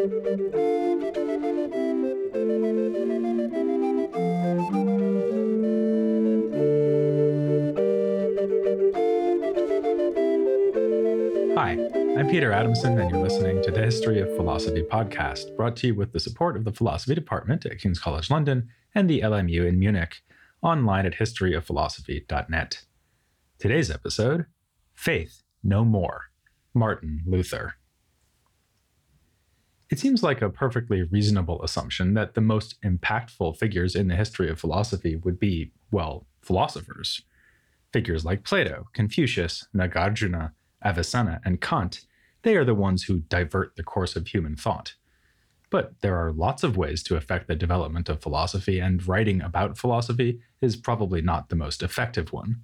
Hi, I'm Peter Adamson, and you're listening to the History of Philosophy podcast, brought to you with the support of the Philosophy Department at King's College London and the LMU in Munich, online at historyofphilosophy.net. Today's episode Faith No More Martin Luther. It seems like a perfectly reasonable assumption that the most impactful figures in the history of philosophy would be, well, philosophers. Figures like Plato, Confucius, Nagarjuna, Avicenna, and Kant, they are the ones who divert the course of human thought. But there are lots of ways to affect the development of philosophy, and writing about philosophy is probably not the most effective one.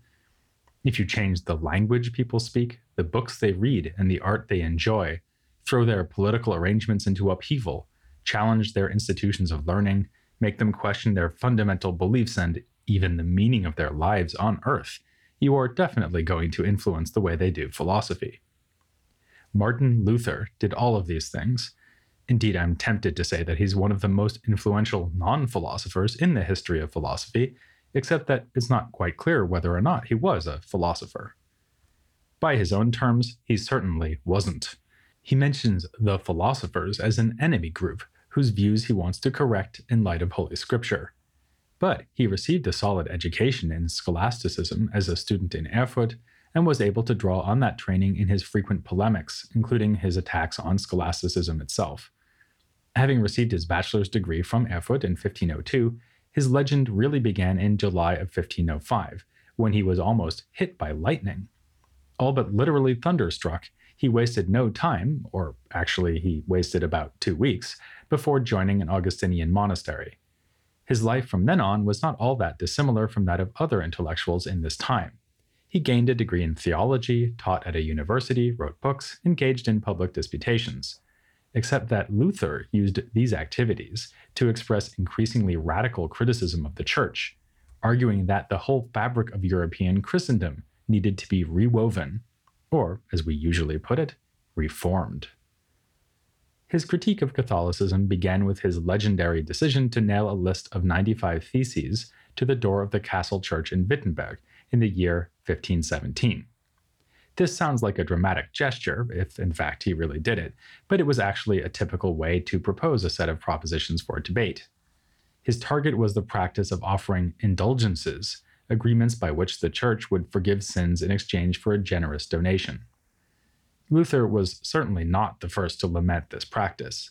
If you change the language people speak, the books they read, and the art they enjoy, throw their political arrangements into upheaval, challenge their institutions of learning, make them question their fundamental beliefs and even the meaning of their lives on Earth, you are definitely going to influence the way they do philosophy. Martin Luther did all of these things. Indeed, I'm tempted to say that he's one of the most influential non philosophers in the history of philosophy, except that it's not quite clear whether or not he was a philosopher. By his own terms, he certainly wasn't. He mentions the philosophers as an enemy group whose views he wants to correct in light of Holy Scripture. But he received a solid education in scholasticism as a student in Erfurt and was able to draw on that training in his frequent polemics, including his attacks on scholasticism itself. Having received his bachelor's degree from Erfurt in 1502, his legend really began in July of 1505, when he was almost hit by lightning. All but literally thunderstruck, he wasted no time, or actually, he wasted about two weeks, before joining an Augustinian monastery. His life from then on was not all that dissimilar from that of other intellectuals in this time. He gained a degree in theology, taught at a university, wrote books, engaged in public disputations. Except that Luther used these activities to express increasingly radical criticism of the Church, arguing that the whole fabric of European Christendom needed to be rewoven, or, as we usually put it, reformed. His critique of Catholicism began with his legendary decision to nail a list of 95 theses to the door of the castle church in Wittenberg in the year 1517. This sounds like a dramatic gesture, if in fact he really did it, but it was actually a typical way to propose a set of propositions for debate. His target was the practice of offering indulgences, agreements by which the church would forgive sins in exchange for a generous donation. Luther was certainly not the first to lament this practice.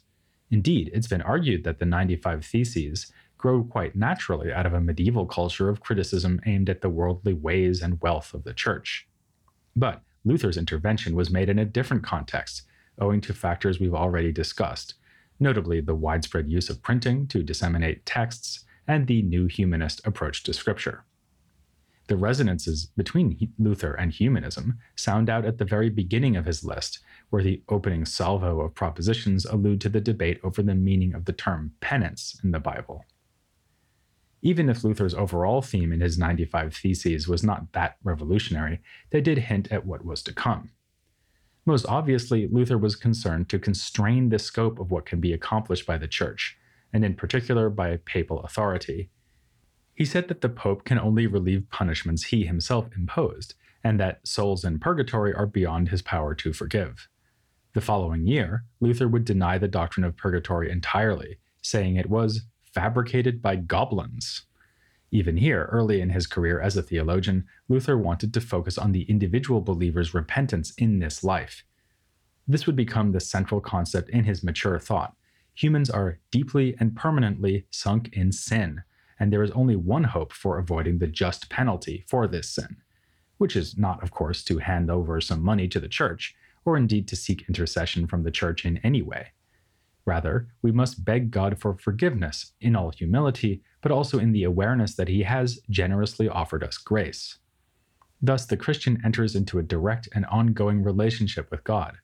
Indeed, it's been argued that the 95 Theses grow quite naturally out of a medieval culture of criticism aimed at the worldly ways and wealth of the church. But Luther's intervention was made in a different context, owing to factors we've already discussed, notably the widespread use of printing to disseminate texts and the new humanist approach to scripture. The resonances between Luther and humanism sound out at the very beginning of his list, where the opening salvo of propositions allude to the debate over the meaning of the term penance in the Bible. Even if Luther's overall theme in his 95 Theses was not that revolutionary, they did hint at what was to come. Most obviously, Luther was concerned to constrain the scope of what can be accomplished by the Church, and in particular by papal authority, he said that the Pope can only relieve punishments he himself imposed, and that souls in purgatory are beyond his power to forgive. The following year, Luther would deny the doctrine of purgatory entirely, saying it was fabricated by goblins. Even here, early in his career as a theologian, Luther wanted to focus on the individual believer's repentance in this life. This would become the central concept in his mature thought. Humans are deeply and permanently sunk in sin, and there is only one hope for avoiding the just penalty for this sin, which is not, of course, to hand over some money to the church, or indeed to seek intercession from the church in any way. Rather, we must beg God for forgiveness in all humility, but also in the awareness that He has generously offered us grace. Thus, the Christian enters into a direct and ongoing relationship with God.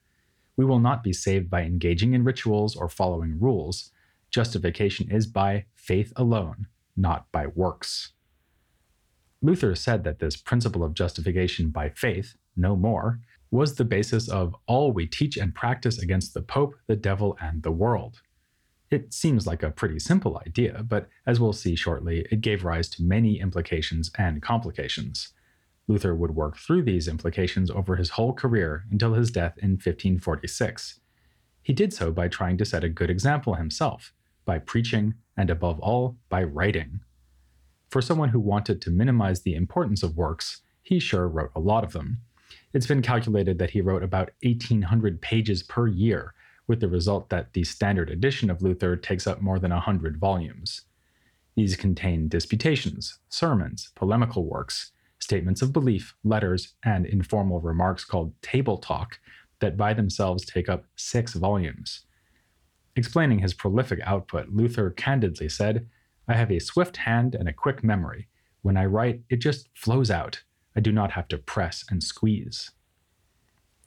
We will not be saved by engaging in rituals or following rules. Justification is by faith alone, not by works. Luther said that this principle of justification by faith, no more, was the basis of all we teach and practice against the Pope, the devil, and the world. It seems like a pretty simple idea, but as we'll see shortly, it gave rise to many implications and complications. Luther would work through these implications over his whole career until his death in 1546. He did so by trying to set a good example himself, by preaching, and above all, by writing. For someone who wanted to minimize the importance of works, he sure wrote a lot of them. It's been calculated that he wrote about 1,800 pages per year, with the result that the standard edition of Luther takes up more than a hundred volumes. These contain disputations, sermons, polemical works, statements of belief, letters, and informal remarks called table talk that by themselves take up six volumes. Explaining his prolific output, Luther candidly said, I have a swift hand and a quick memory. When I write, it just flows out. I do not have to press and squeeze.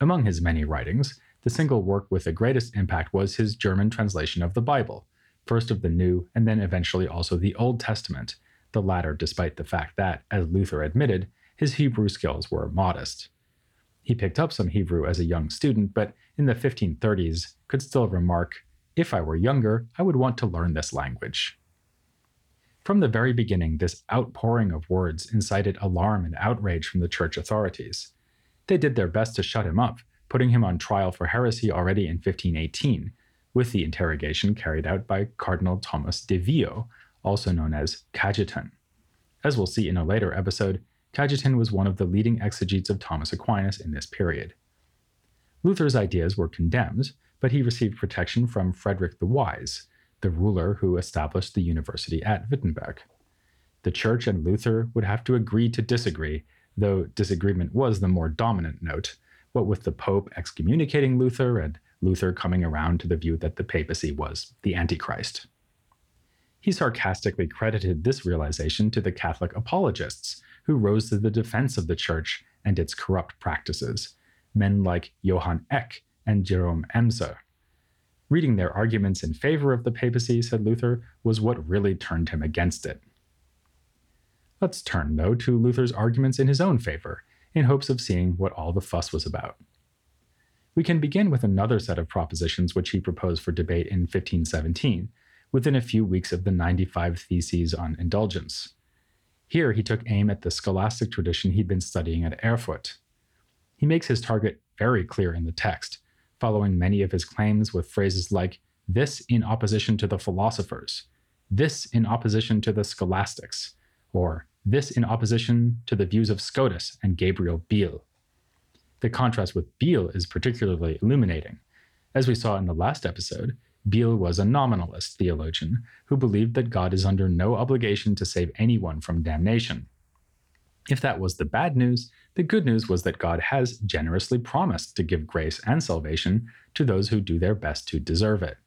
Among his many writings, the single work with the greatest impact was his German translation of the Bible, first of the New and then eventually also the Old Testament, the latter despite the fact that, as Luther admitted, his Hebrew skills were modest. He picked up some Hebrew as a young student, but in the 1530s could still remark, If I were younger, I would want to learn this language. From the very beginning, this outpouring of words incited alarm and outrage from the church authorities. They did their best to shut him up, putting him on trial for heresy already in 1518, with the interrogation carried out by Cardinal Thomas de Vio, also known as Cajetan. As we'll see in a later episode, Cajetan was one of the leading exegetes of Thomas Aquinas in this period. Luther's ideas were condemned, but he received protection from Frederick the Wise, the ruler who established the university at Wittenberg. The Church and Luther would have to agree to disagree, though disagreement was the more dominant note, what with the Pope excommunicating Luther and Luther coming around to the view that the papacy was the Antichrist. He sarcastically credited this realization to the Catholic apologists who rose to the defense of the Church and its corrupt practices, men like Johann Eck and Jerome Emser. Reading their arguments in favor of the papacy, said Luther, was what really turned him against it. Let's turn, though, to Luther's arguments in his own favor in hopes of seeing what all the fuss was about. We can begin with another set of propositions which he proposed for debate in 1517, within a few weeks of the 95 Theses on Indulgence. Here he took aim at the scholastic tradition he'd been studying at Erfurt. He makes his target very clear in the text, following many of his claims with phrases like, this in opposition to the philosophers, this in opposition to the scholastics, or this in opposition to the views of Scotus and Gabriel Biel. The contrast with Biel is particularly illuminating. As we saw in the last episode, Biel was a nominalist theologian who believed that God is under no obligation to save anyone from damnation. If that was the bad news, the good news was that God has generously promised to give grace and salvation to those who do their best to deserve it.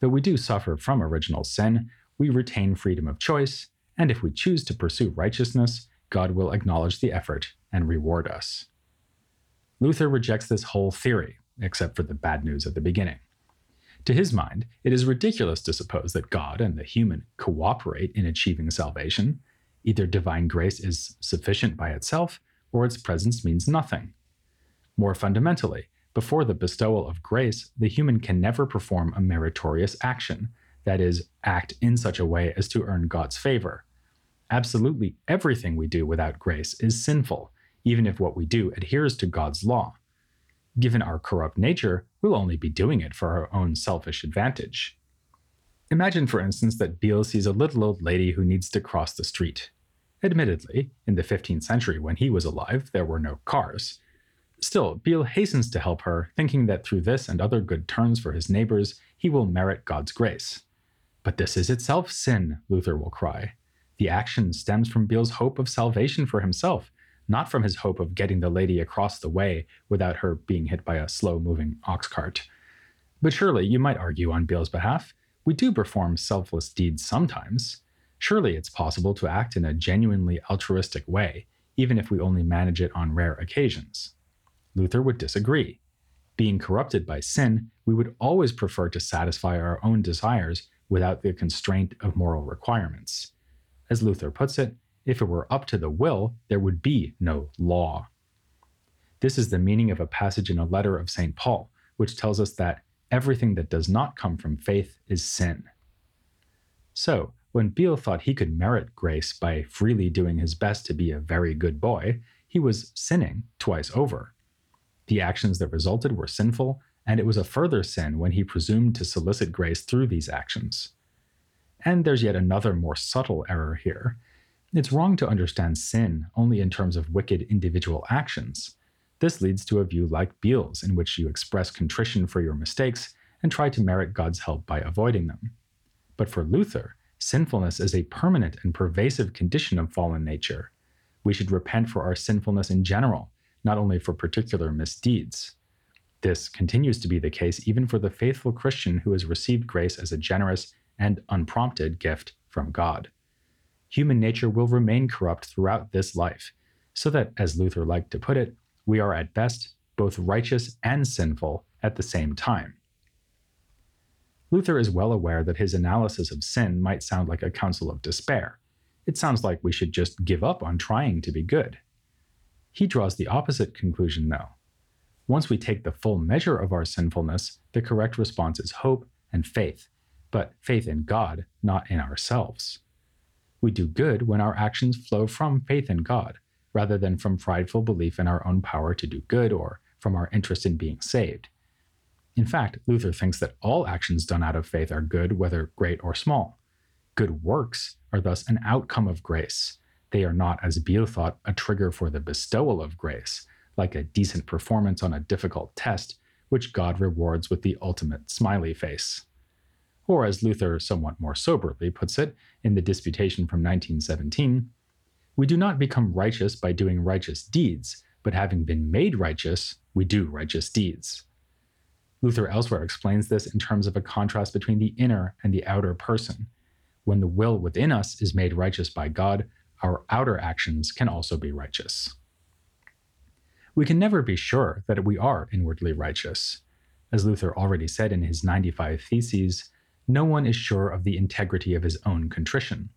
Though we do suffer from original sin, we retain freedom of choice, and if we choose to pursue righteousness, God will acknowledge the effort and reward us. Luther rejects this whole theory, except for the bad news at the beginning. To his mind, it is ridiculous to suppose that God and the human cooperate in achieving salvation. Either divine grace is sufficient by itself, or its presence means nothing. More fundamentally, before the bestowal of grace, the human can never perform a meritorious action, that is, act in such a way as to earn God's favor absolutely everything we do without grace is sinful, even if what we do adheres to God's law. Given our corrupt nature, we'll only be doing it for our own selfish advantage. Imagine, for instance, that Biel sees a little old lady who needs to cross the street. Admittedly, in the 15th century when he was alive, there were no cars. Still, Biel hastens to help her, thinking that through this and other good turns for his neighbors, he will merit God's grace. But this is itself sin, Luther will cry. The action stems from Biel's hope of salvation for himself, not from his hope of getting the lady across the way without her being hit by a slow moving ox cart. But surely you might argue on Biel's behalf we do perform selfless deeds sometimes. Surely it's possible to act in a genuinely altruistic way, even if we only manage it on rare occasions. Luther would disagree. Being corrupted by sin, we would always prefer to satisfy our own desires without the constraint of moral requirements. As Luther puts it, if it were up to the will, there would be no law. This is the meaning of a passage in a letter of St. Paul, which tells us that everything that does not come from faith is sin. So, when Biel thought he could merit grace by freely doing his best to be a very good boy, he was sinning twice over. The actions that resulted were sinful, and it was a further sin when he presumed to solicit grace through these actions. And there's yet another more subtle error here. It's wrong to understand sin only in terms of wicked individual actions. This leads to a view like Biel's, in which you express contrition for your mistakes and try to merit God's help by avoiding them. But for Luther, sinfulness is a permanent and pervasive condition of fallen nature. We should repent for our sinfulness in general, not only for particular misdeeds. This continues to be the case even for the faithful Christian who has received grace as a generous and unprompted gift from God. Human nature will remain corrupt throughout this life, so that, as Luther liked to put it, we are at best both righteous and sinful at the same time. Luther is well aware that his analysis of sin might sound like a counsel of despair. It sounds like we should just give up on trying to be good. He draws the opposite conclusion, though. Once we take the full measure of our sinfulness, the correct response is hope and faith, but faith in God, not in ourselves. We do good when our actions flow from faith in God, rather than from prideful belief in our own power to do good or from our interest in being saved. In fact, Luther thinks that all actions done out of faith are good, whether great or small. Good works are thus an outcome of grace. They are not, as Biel thought, a trigger for the bestowal of grace, like a decent performance on a difficult test, which God rewards with the ultimate smiley face. Or, as Luther somewhat more soberly puts it in the Disputation from 1917, we do not become righteous by doing righteous deeds, but having been made righteous, we do righteous deeds. Luther elsewhere explains this in terms of a contrast between the inner and the outer person. When the will within us is made righteous by God, our outer actions can also be righteous. We can never be sure that we are inwardly righteous. As Luther already said in his 95 Theses, no one is sure of the integrity of his own contrition.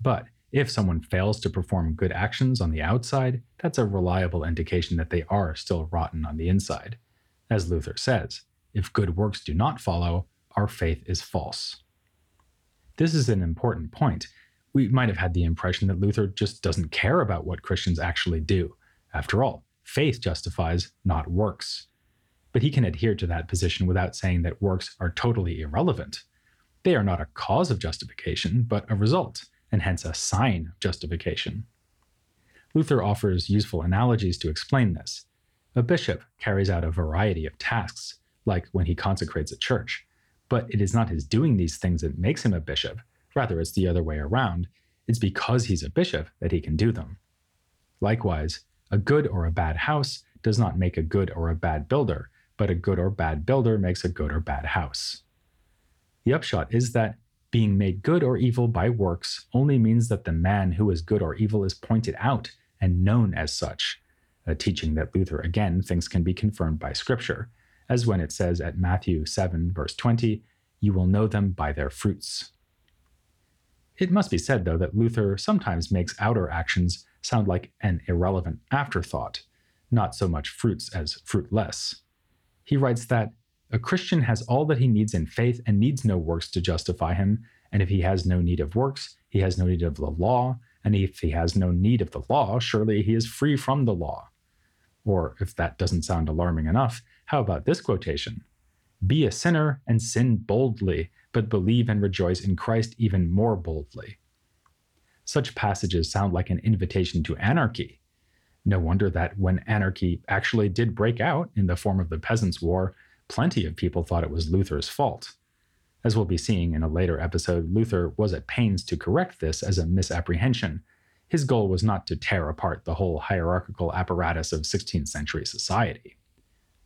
But if someone fails to perform good actions on the outside, that's a reliable indication that they are still rotten on the inside. As Luther says, if good works do not follow, our faith is false. This is an important point. We might have had the impression that Luther just doesn't care about what Christians actually do. After all, faith justifies, not works. But he can adhere to that position without saying that works are totally irrelevant. They are not a cause of justification, but a result, and hence a sign of justification. Luther offers useful analogies to explain this. A bishop carries out a variety of tasks, like when he consecrates a church, but it is not his doing these things that makes him a bishop. Rather, it's the other way around. It's because he's a bishop that he can do them. Likewise, a good or a bad house does not make a good or a bad builder, but a good or bad builder makes a good or bad house. The upshot is that being made good or evil by works only means that the man who is good or evil is pointed out and known as such, a teaching that Luther again thinks can be confirmed by Scripture, as when it says at Matthew 7, verse 20, You will know them by their fruits. It must be said, though, that Luther sometimes makes outer actions sound like an irrelevant afterthought, not so much fruits as fruitless. He writes that a Christian has all that he needs in faith and needs no works to justify him, and if he has no need of works, he has no need of the law, and if he has no need of the law, surely he is free from the law. Or if that doesn't sound alarming enough, how about this quotation? Be a sinner and sin boldly, but believe and rejoice in Christ even more boldly. Such passages sound like an invitation to anarchy. No wonder that when anarchy actually did break out in the form of the Peasants' War, plenty of people thought it was Luther's fault. As we'll be seeing in a later episode, Luther was at pains to correct this as a misapprehension, his goal was not to tear apart the whole hierarchical apparatus of 16th century society.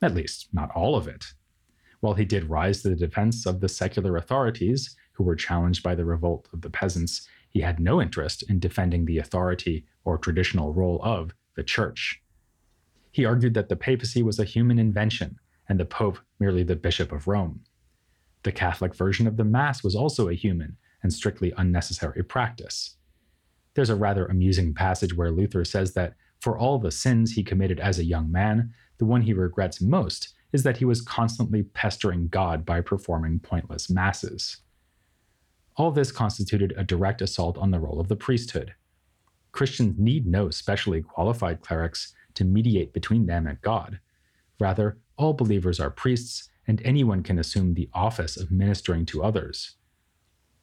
At least, not all of it. While he did rise to the defense of the secular authorities who were challenged by the revolt of the peasants, he had no interest in defending the authority or traditional role of the church. He argued that the papacy was a human invention and the pope merely the bishop of Rome. The Catholic version of the Mass was also a human and strictly unnecessary practice. There's a rather amusing passage where Luther says that For all the sins he committed as a young man, the one he regrets most is that he was constantly pestering God by performing pointless masses. All this constituted a direct assault on the role of the priesthood. Christians need no specially qualified clerics to mediate between them and God. Rather, all believers are priests, and anyone can assume the office of ministering to others.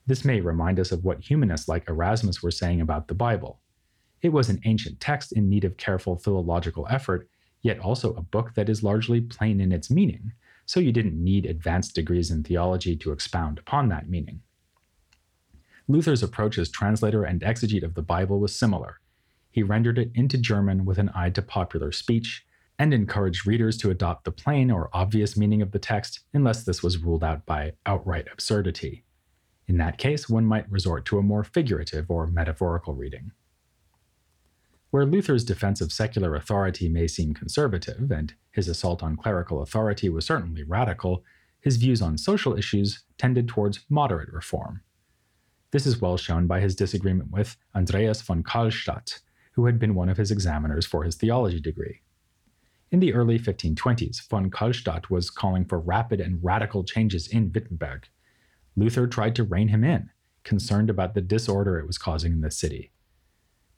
This may remind us of what humanists like Erasmus were saying about the Bible. It was an ancient text in need of careful philological effort, yet also a book that is largely plain in its meaning, so you didn't need advanced degrees in theology to expound upon that meaning. Luther's approach as translator and exegete of the Bible was similar. He rendered it into German with an eye to popular speech, and encouraged readers to adopt the plain or obvious meaning of the text unless this was ruled out by outright absurdity. In that case, one might resort to a more figurative or metaphorical reading. Where Luther's defense of secular authority may seem conservative, and his assault on clerical authority was certainly radical, his views on social issues tended towards moderate reform. This is well shown by his disagreement with Andreas von Karlstadt, who had been one of his examiners for his theology degree. In the early 1520s, von Karlstadt was calling for rapid and radical changes in Wittenberg. Luther tried to rein him in, concerned about the disorder it was causing in the city.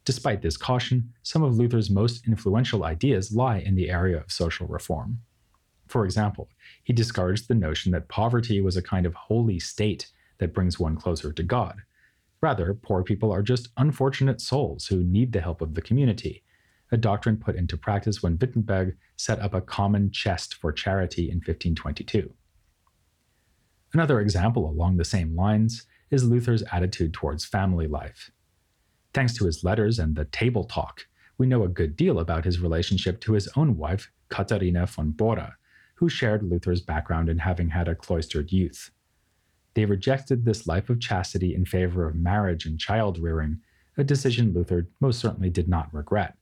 Despite this caution, some of Luther's most influential ideas lie in the area of social reform. For example, he discouraged the notion that poverty was a kind of holy state that brings one closer to God. Rather, poor people are just unfortunate souls who need the help of the community, a doctrine put into practice when Wittenberg set up a common chest for charity in 1522. Another example along the same lines is Luther's attitude towards family life. Thanks to his letters and the table talk, we know a good deal about his relationship to his own wife, Katharina von Bora, who shared Luther's background in having had a cloistered youth. They rejected this life of chastity in favor of marriage and child rearing, a decision Luther most certainly did not regret.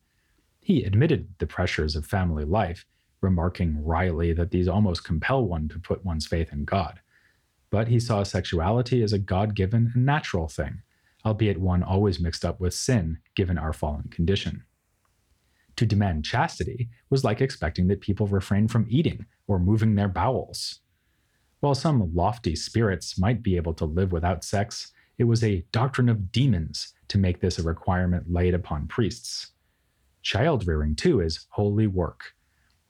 He admitted the pressures of family life, remarking wryly that these almost compel one to put one's faith in God. But he saw sexuality as a God given and natural thing, albeit one always mixed up with sin given our fallen condition. To demand chastity was like expecting that people refrain from eating or moving their bowels. While some lofty spirits might be able to live without sex, it was a doctrine of demons to make this a requirement laid upon priests. Child rearing, too, is holy work.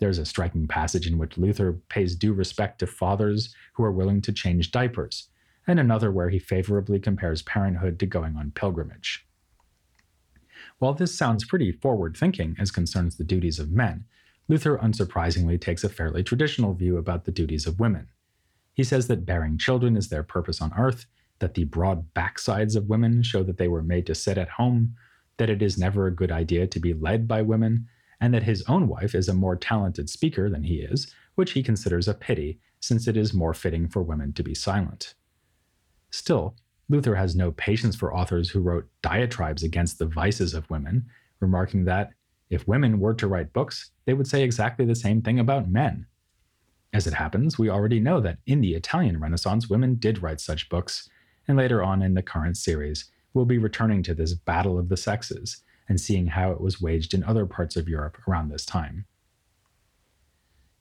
There's a striking passage in which Luther pays due respect to fathers who are willing to change diapers, and another where he favorably compares parenthood to going on pilgrimage. While this sounds pretty forward thinking as concerns the duties of men, Luther unsurprisingly takes a fairly traditional view about the duties of women. He says that bearing children is their purpose on earth, that the broad backsides of women show that they were made to sit at home, that it is never a good idea to be led by women, and that his own wife is a more talented speaker than he is, which he considers a pity, since it is more fitting for women to be silent. Still, Luther has no patience for authors who wrote diatribes against the vices of women, remarking that if women were to write books, they would say exactly the same thing about men. As it happens, we already know that in the Italian Renaissance, women did write such books, and later on in the current series, we'll be returning to this battle of the sexes and seeing how it was waged in other parts of Europe around this time.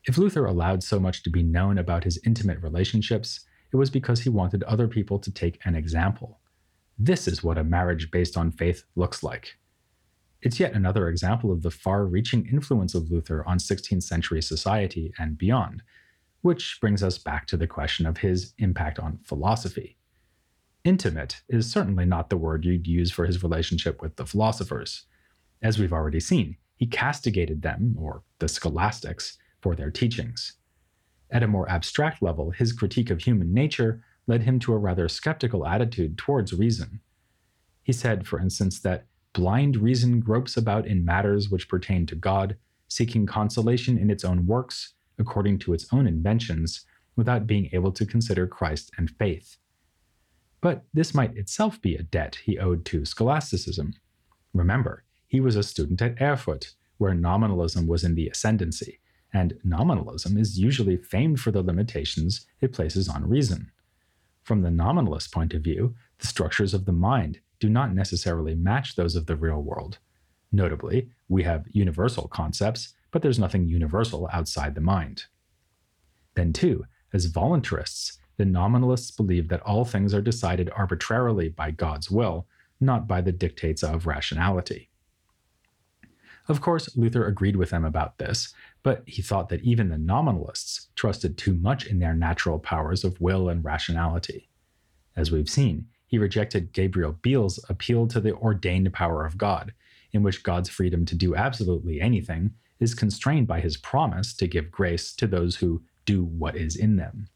If Luther allowed so much to be known about his intimate relationships, it was because he wanted other people to take an example. This is what a marriage based on faith looks like. It's yet another example of the far reaching influence of Luther on 16th century society and beyond, which brings us back to the question of his impact on philosophy. Intimate is certainly not the word you'd use for his relationship with the philosophers. As we've already seen, he castigated them, or the scholastics, for their teachings. At a more abstract level, his critique of human nature led him to a rather skeptical attitude towards reason. He said, for instance, that blind reason gropes about in matters which pertain to God, seeking consolation in its own works, according to its own inventions, without being able to consider Christ and faith. But this might itself be a debt he owed to scholasticism. Remember, he was a student at Erfurt, where nominalism was in the ascendancy, and nominalism is usually famed for the limitations it places on reason. From the nominalist point of view, the structures of the mind do not necessarily match those of the real world. Notably, we have universal concepts, but there's nothing universal outside the mind. Then, too, as voluntarists, the nominalists believe that all things are decided arbitrarily by God's will, not by the dictates of rationality. Of course, Luther agreed with them about this, but he thought that even the nominalists trusted too much in their natural powers of will and rationality. As we've seen, he rejected Gabriel Biel's appeal to the ordained power of God, in which God's freedom to do absolutely anything is constrained by his promise to give grace to those who do what is in them.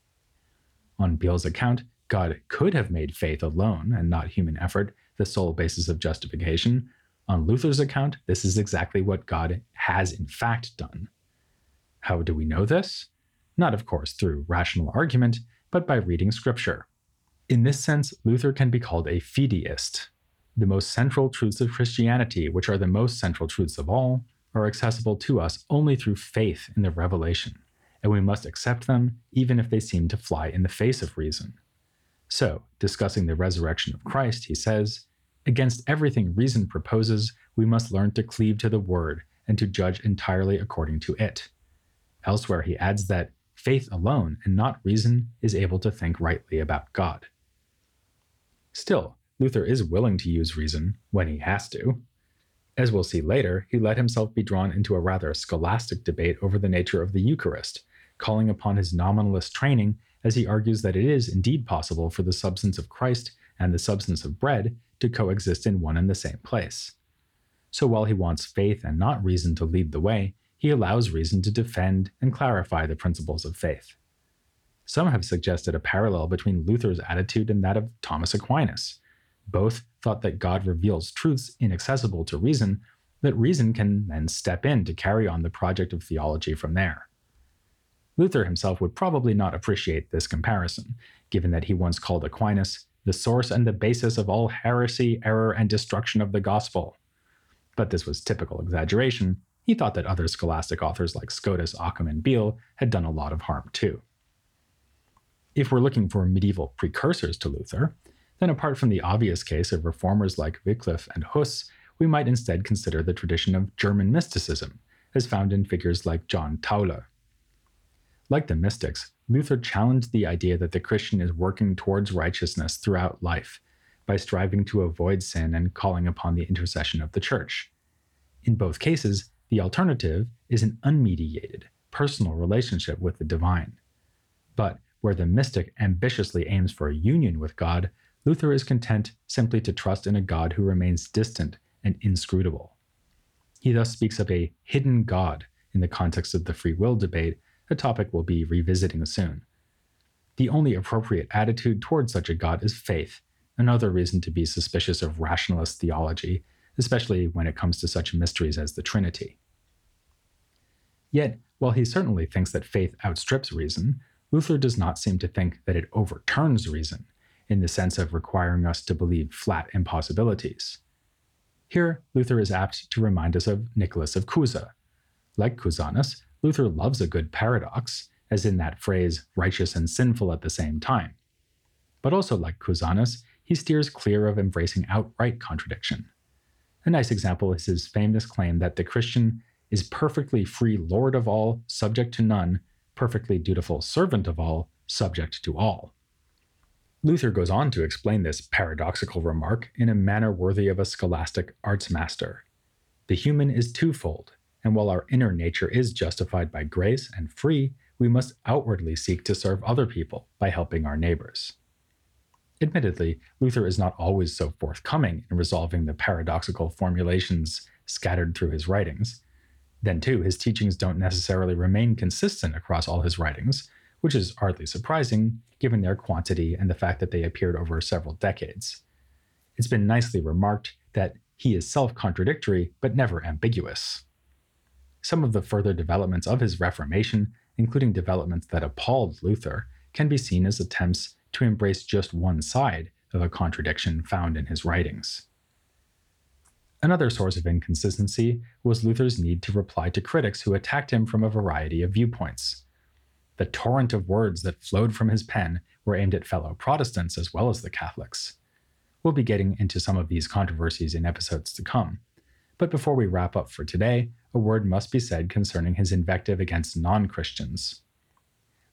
On Biel's account, God could have made faith alone and not human effort the sole basis of justification. On Luther's account, this is exactly what God has in fact done. How do we know this? Not, of course, through rational argument, but by reading Scripture. In this sense, Luther can be called a fideist. The most central truths of Christianity, which are the most central truths of all, are accessible to us only through faith in the revelation and we must accept them even if they seem to fly in the face of reason. So, discussing the resurrection of Christ, he says, Against everything reason proposes, we must learn to cleave to the Word and to judge entirely according to it. Elsewhere, he adds that faith alone and not reason is able to think rightly about God. Still, Luther is willing to use reason when he has to. As we'll see later, he let himself be drawn into a rather scholastic debate over the nature of the Eucharist, calling upon his nominalist training as he argues that it is indeed possible for the substance of Christ and the substance of bread to coexist in one and the same place. So while he wants faith and not reason to lead the way, he allows reason to defend and clarify the principles of faith. Some have suggested a parallel between Luther's attitude and that of Thomas Aquinas. Both thought that God reveals truths inaccessible to reason, that reason can then step in to carry on the project of theology from there. Luther himself would probably not appreciate this comparison, given that he once called Aquinas the source and the basis of all heresy, error, and destruction of the gospel. But this was typical exaggeration. He thought that other scholastic authors like Scotus, Occam, and Biel had done a lot of harm too. If we're looking for medieval precursors to Luther, then apart from the obvious case of reformers like Wycliffe and Huss, we might instead consider the tradition of German mysticism, as found in figures like John Tauler. Like the mystics, Luther challenged the idea that the Christian is working towards righteousness throughout life by striving to avoid sin and calling upon the intercession of the church. In both cases, the alternative is an unmediated, personal relationship with the divine. But where the mystic ambitiously aims for a union with God, Luther is content simply to trust in a God who remains distant and inscrutable. He thus speaks of a hidden God in the context of the free will debate a topic we'll be revisiting soon. The only appropriate attitude towards such a God is faith, another reason to be suspicious of rationalist theology, especially when it comes to such mysteries as the Trinity. Yet, while he certainly thinks that faith outstrips reason, Luther does not seem to think that it overturns reason, in the sense of requiring us to believe flat impossibilities. Here, Luther is apt to remind us of Nicholas of Cusa. Like Cusanus, Luther loves a good paradox, as in that phrase, righteous and sinful at the same time. But also, like Cusanus, he steers clear of embracing outright contradiction. A nice example is his famous claim that the Christian is perfectly free Lord of all, subject to none, perfectly dutiful servant of all, subject to all. Luther goes on to explain this paradoxical remark in a manner worthy of a scholastic arts master. The human is twofold, and while our inner nature is justified by grace and free, we must outwardly seek to serve other people by helping our neighbors. Admittedly, Luther is not always so forthcoming in resolving the paradoxical formulations scattered through his writings. Then, too, his teachings don't necessarily remain consistent across all his writings, which is hardly surprising given their quantity and the fact that they appeared over several decades. It's been nicely remarked that he is self contradictory but never ambiguous. Some of the further developments of his Reformation, including developments that appalled Luther, can be seen as attempts to embrace just one side of a contradiction found in his writings. Another source of inconsistency was Luther's need to reply to critics who attacked him from a variety of viewpoints. The torrent of words that flowed from his pen were aimed at fellow Protestants as well as the Catholics. We'll be getting into some of these controversies in episodes to come, But before we wrap up for today, a word must be said concerning his invective against non Christians.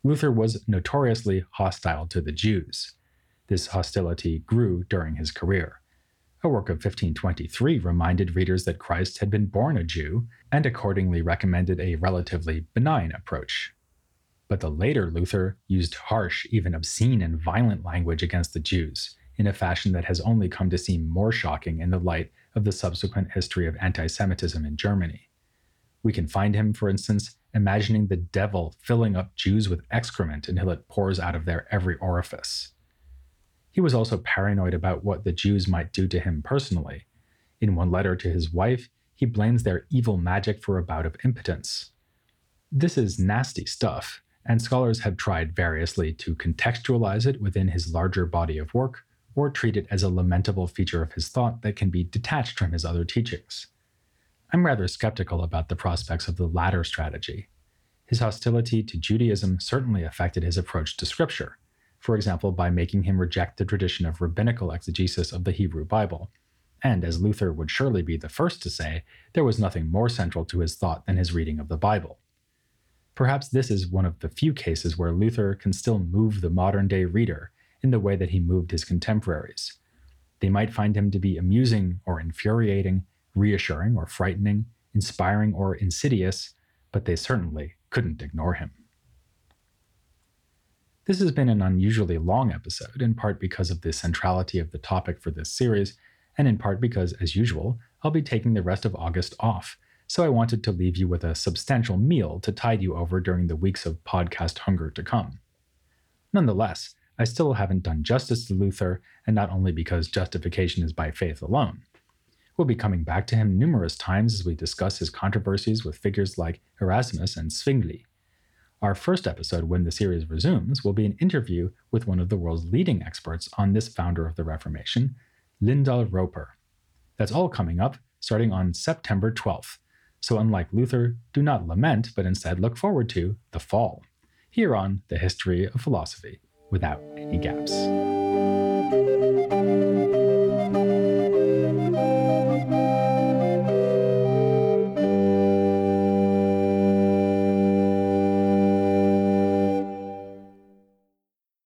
Luther was notoriously hostile to the Jews. This hostility grew during his career. A work of 1523 reminded readers that Christ had been born a Jew and accordingly recommended a relatively benign approach. But the later Luther used harsh, even obscene and violent language against the Jews in a fashion that has only come to seem more shocking in the light of the subsequent history of anti Semitism in Germany. We can find him, for instance, imagining the devil filling up Jews with excrement until it pours out of their every orifice. He was also paranoid about what the Jews might do to him personally. In one letter to his wife, he blames their evil magic for a bout of impotence. This is nasty stuff, and scholars have tried variously to contextualize it within his larger body of work or treat it as a lamentable feature of his thought that can be detached from his other teachings. I'm rather skeptical about the prospects of the latter strategy. His hostility to Judaism certainly affected his approach to Scripture, for example, by making him reject the tradition of rabbinical exegesis of the Hebrew Bible. And as Luther would surely be the first to say, there was nothing more central to his thought than his reading of the Bible. Perhaps this is one of the few cases where Luther can still move the modern day reader in the way that he moved his contemporaries. They might find him to be amusing or infuriating, reassuring or frightening, inspiring or insidious, but they certainly couldn't ignore him. This has been an unusually long episode, in part because of the centrality of the topic for this series, and in part because, as usual, I'll be taking the rest of August off, so I wanted to leave you with a substantial meal to tide you over during the weeks of podcast hunger to come. Nonetheless, I still haven't done justice to Luther, and not only because justification is by faith alone. We'll be coming back to him numerous times as we discuss his controversies with figures like Erasmus and Zwingli. Our first episode, when the series resumes, will be an interview with one of the world's leading experts on this founder of the Reformation, Lyndal Roper. That's all coming up starting on September 12th. So, unlike Luther, do not lament, but instead look forward to the fall, here on The History of Philosophy without any gaps.